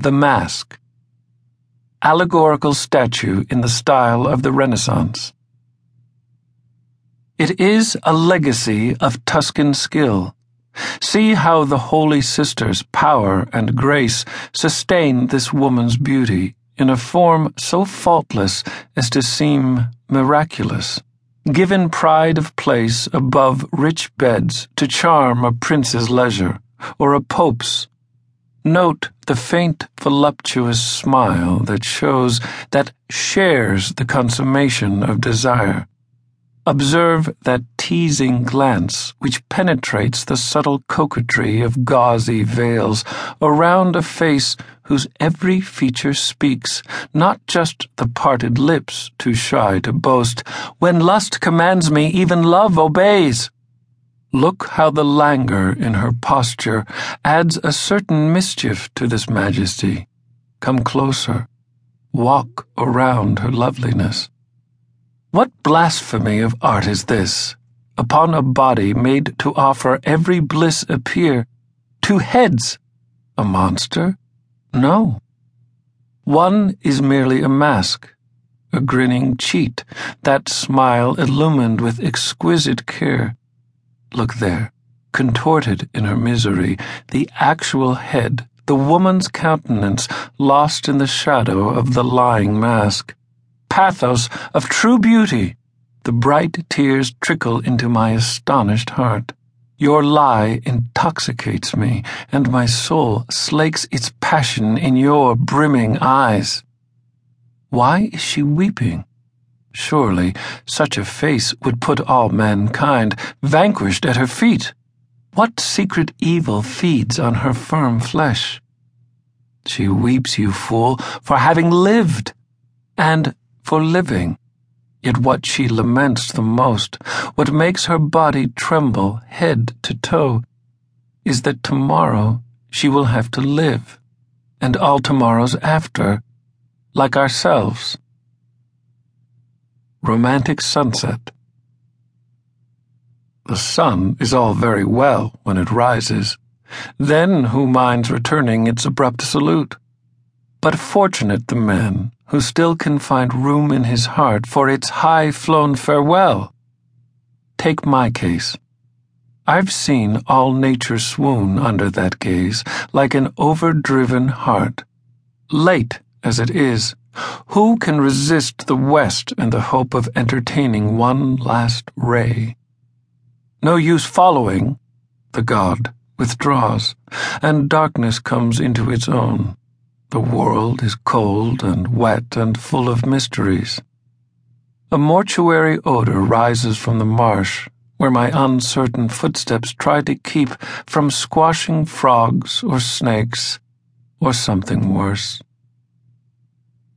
The Mask. Allegorical statue in the style of the Renaissance. It is a legacy of Tuscan skill. See how the holy sisters' power and grace sustain this woman's beauty in a form so faultless as to seem miraculous given pride of place above rich beds to charm a prince's leisure, or a pope's. Note the faint voluptuous smile that shows that shares the consummation of desire. Observe that teasing glance which penetrates the subtle coquetry of gauzy veils around a face whose every feature speaks, not just the parted lips too shy to boast. When lust commands me, even love obeys. Look how the languor in her posture adds a certain mischief to this majesty. Come closer. Walk around her loveliness. What blasphemy of art is this? Upon a body made to offer every bliss appear, two heads, a monster? No. One is merely a mask, a grinning cheat, that smile illumined with exquisite care. Look there, contorted in her misery, the actual head, the woman's countenance lost in the shadow of the lying mask pathos of true beauty, the bright tears trickle into my astonished heart. Your lie intoxicates me, and my soul slakes its passion in your brimming eyes. Why is she weeping? Surely such a face would put all mankind vanquished at her feet. What secret evil feeds on her firm flesh? She weeps, you fool, for having lived, and for living. Yet what she laments the most, what makes her body tremble head to toe, is that tomorrow she will have to live, and all tomorrows after, like ourselves. Romantic Sunset The sun is all very well when it rises. Then who minds returning its abrupt salute? But fortunate the man who still can find room in his heart for its high flown farewell. Take my case. I've seen all nature swoon under that gaze like an overdriven heart. Late as it is, who can resist the west and the hope of entertaining one last ray? No use following, the god withdraws, and darkness comes into its own. The world is cold and wet and full of mysteries. A mortuary odor rises from the marsh where my uncertain footsteps try to keep from squashing frogs or snakes or something worse.